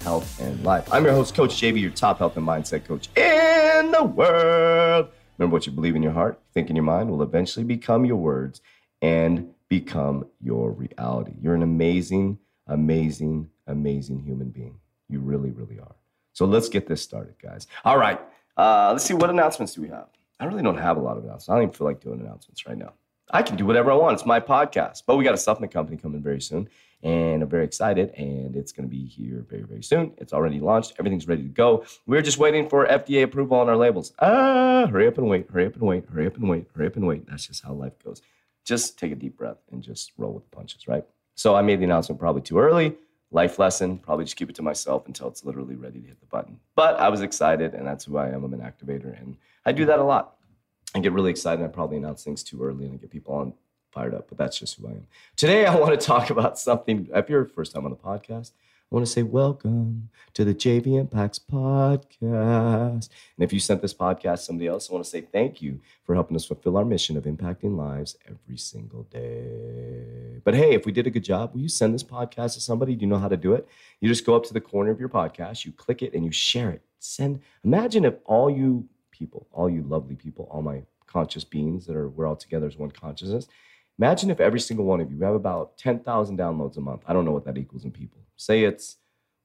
health, and life. I'm your host, Coach JV, your top health and mindset coach in the world. Remember what you believe in your heart, think in your mind will eventually become your words and become your reality. You're an amazing, amazing, amazing human being. You really, really are. So let's get this started, guys. All right. Uh, let's see what announcements do we have. I really don't have a lot of announcements. I don't even feel like doing announcements right now. I can do whatever I want. It's my podcast. But we got a supplement company coming very soon. And I'm very excited. And it's going to be here very, very soon. It's already launched. Everything's ready to go. We're just waiting for FDA approval on our labels. Ah, hurry up and wait, hurry up and wait, hurry up and wait, hurry up and wait. That's just how life goes. Just take a deep breath and just roll with the punches, right? So I made the announcement probably too early. Life lesson, probably just keep it to myself until it's literally ready to hit the button. But I was excited, and that's who I am. I'm an activator, and I do that a lot. I get really excited. I probably announce things too early and I get people on fired up, but that's just who I am. Today, I want to talk about something. If you're first time on the podcast, I want to say welcome to the JV Impacts podcast. And if you sent this podcast to somebody else, I want to say thank you for helping us fulfill our mission of impacting lives every single day. But hey, if we did a good job, will you send this podcast to somebody? Do you know how to do it? You just go up to the corner of your podcast, you click it, and you share it. Send. Imagine if all you people, all you lovely people, all my conscious beings that are we're all together as one consciousness. Imagine if every single one of you have about 10,000 downloads a month. I don't know what that equals in people. Say it's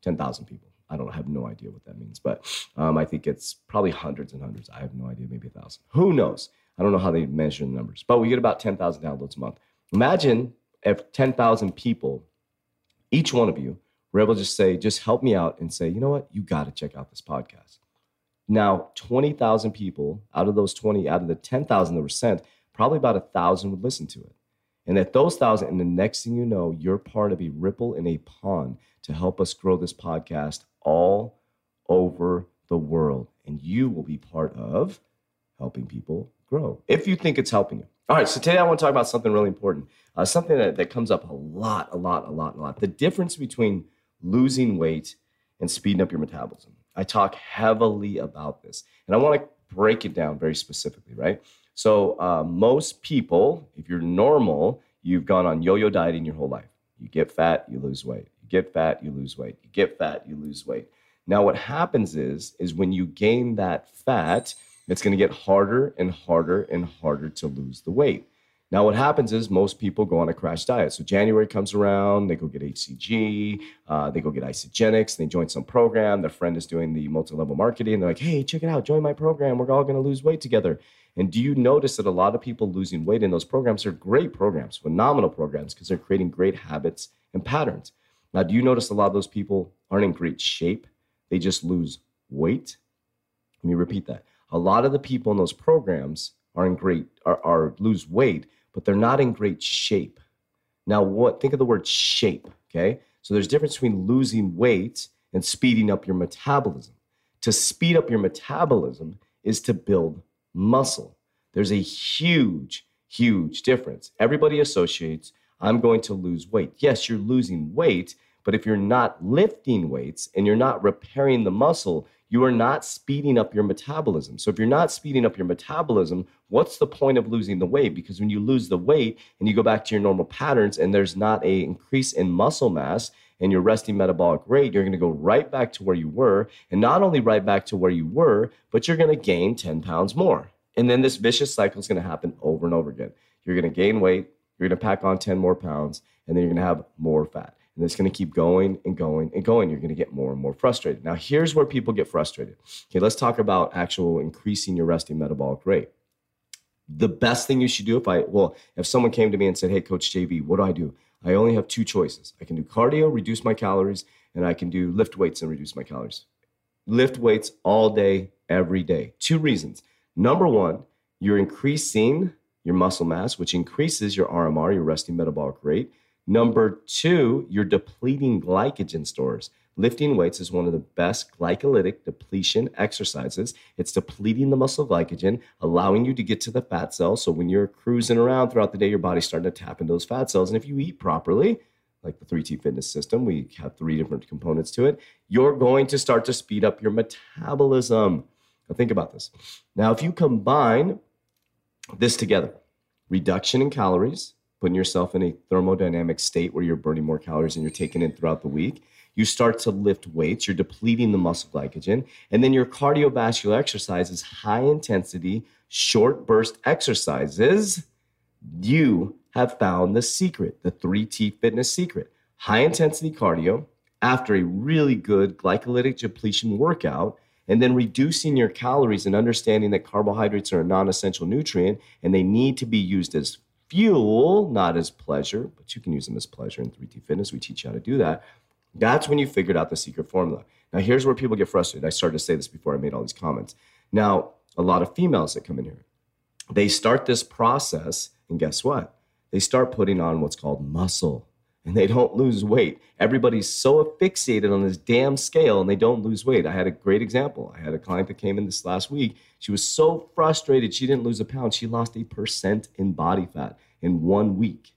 10,000 people. I don't I have no idea what that means, but um, I think it's probably hundreds and hundreds. I have no idea, maybe a thousand. Who knows? I don't know how they measure the numbers, but we get about 10,000 downloads a month. Imagine if 10,000 people, each one of you, were able to just say, just help me out and say, you know what? You got to check out this podcast. Now, 20,000 people out of those 20, out of the 10,000 that were sent, probably about a thousand would listen to it. And at those thousand, and the next thing you know, you're part of a ripple in a pond to help us grow this podcast all over the world. And you will be part of helping people grow if you think it's helping you. All right, so today I want to talk about something really important, uh, something that, that comes up a lot, a lot, a lot, a lot. The difference between losing weight and speeding up your metabolism. I talk heavily about this, and I want to break it down very specifically, right? So, uh, most people, if you're normal, you've gone on yo yo dieting your whole life. You get fat, you lose weight. You get fat, you lose weight. You get fat, you lose weight. Now, what happens is, is when you gain that fat, it's going to get harder and harder and harder to lose the weight. Now, what happens is most people go on a crash diet. So January comes around, they go get HCG, uh, they go get Isagenix, they join some program. Their friend is doing the multi-level marketing. They're like, "Hey, check it out, join my program. We're all going to lose weight together." And do you notice that a lot of people losing weight in those programs are great programs, phenomenal programs, because they're creating great habits and patterns. Now, do you notice a lot of those people aren't in great shape? They just lose weight. Let me repeat that. A lot of the people in those programs are in great are, are lose weight but they're not in great shape. Now, what think of the word shape, okay? So there's a difference between losing weight and speeding up your metabolism. To speed up your metabolism is to build muscle. There's a huge, huge difference. Everybody associates, I'm going to lose weight. Yes, you're losing weight, but if you're not lifting weights and you're not repairing the muscle, you are not speeding up your metabolism. So if you're not speeding up your metabolism, what's the point of losing the weight? Because when you lose the weight and you go back to your normal patterns and there's not a increase in muscle mass and your resting metabolic rate, you're going to go right back to where you were. And not only right back to where you were, but you're going to gain 10 pounds more. And then this vicious cycle is going to happen over and over again. You're going to gain weight, you're going to pack on 10 more pounds, and then you're going to have more fat. And it's going to keep going and going and going. You're going to get more and more frustrated. Now, here's where people get frustrated. Okay, let's talk about actual increasing your resting metabolic rate. The best thing you should do if I, well, if someone came to me and said, Hey, Coach JV, what do I do? I only have two choices. I can do cardio, reduce my calories, and I can do lift weights and reduce my calories. Lift weights all day, every day. Two reasons. Number one, you're increasing your muscle mass, which increases your RMR, your resting metabolic rate. Number two, you're depleting glycogen stores. Lifting weights is one of the best glycolytic depletion exercises. It's depleting the muscle glycogen, allowing you to get to the fat cells. So when you're cruising around throughout the day, your body's starting to tap into those fat cells. And if you eat properly, like the 3T fitness system, we have three different components to it, you're going to start to speed up your metabolism. Now, think about this. Now, if you combine this together, reduction in calories, putting yourself in a thermodynamic state where you're burning more calories than you're taking in throughout the week. You start to lift weights, you're depleting the muscle glycogen, and then your cardiovascular exercises, high intensity, short burst exercises. You have found the secret, the 3T fitness secret. High intensity cardio after a really good glycolytic depletion workout and then reducing your calories and understanding that carbohydrates are a non essential nutrient and they need to be used as fuel, not as pleasure, but you can use them as pleasure in 3T Fitness. We teach you how to do that. That's when you figured out the secret formula. Now, here's where people get frustrated. I started to say this before I made all these comments. Now, a lot of females that come in here, they start this process, and guess what? They start putting on what's called muscle and they don't lose weight. Everybody's so fixated on this damn scale and they don't lose weight. I had a great example. I had a client that came in this last week. She was so frustrated she didn't lose a pound. She lost a percent in body fat in one week.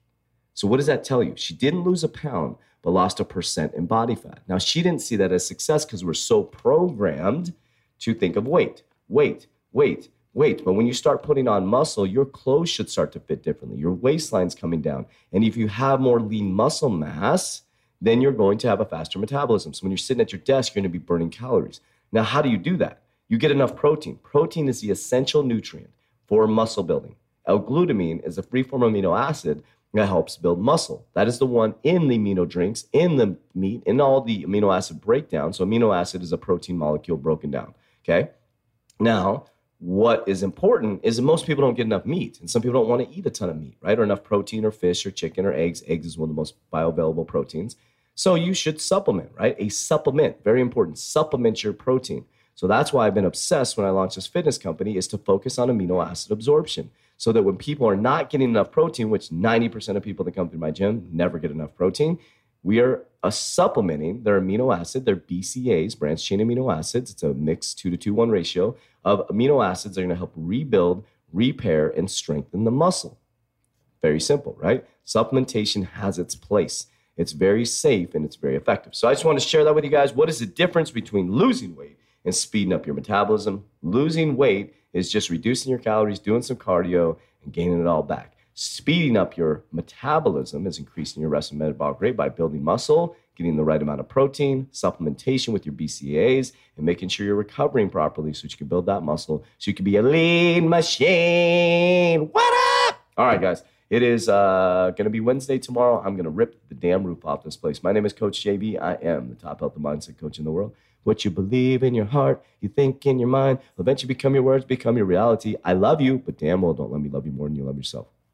So, what does that tell you? She didn't lose a pound, but lost a percent in body fat. Now, she didn't see that as success because we're so programmed to think of weight, weight, weight, weight. But when you start putting on muscle, your clothes should start to fit differently. Your waistline's coming down. And if you have more lean muscle mass, then you're going to have a faster metabolism. So when you're sitting at your desk, you're going to be burning calories. Now, how do you do that? You get enough protein. Protein is the essential nutrient for muscle building. L-glutamine is a free form amino acid that helps build muscle. That is the one in the amino drinks, in the meat, in all the amino acid breakdown. So amino acid is a protein molecule broken down. Okay. Now, what is important is that most people don't get enough meat and some people don't want to eat a ton of meat right? Or enough protein or fish or chicken or eggs. Eggs is one of the most bioavailable proteins. So you should supplement right? A supplement very important supplement your protein. So that's why i've been obsessed when i launched this fitness company is to focus on amino acid absorption so that when people are not getting enough protein which 90% of people that come through my gym never get enough protein we are uh, supplementing their amino acid, their BCAs, branched chain amino acids. It's a mixed two to two one ratio of amino acids that are going to help rebuild, repair, and strengthen the muscle. Very simple, right? Supplementation has its place. It's very safe and it's very effective. So I just want to share that with you guys. What is the difference between losing weight and speeding up your metabolism? Losing weight is just reducing your calories, doing some cardio, and gaining it all back. Speeding up your metabolism is increasing your resting metabolic rate by building muscle, getting the right amount of protein, supplementation with your BCAAs, and making sure you're recovering properly so you can build that muscle so you can be a lean machine. What up? All right, guys. It is uh, going to be Wednesday tomorrow. I'm going to rip the damn roof off this place. My name is Coach JV. I am the top health and mindset coach in the world. What you believe in your heart, you think in your mind, will eventually become your words, become your reality. I love you, but damn well don't let me love you more than you love yourself.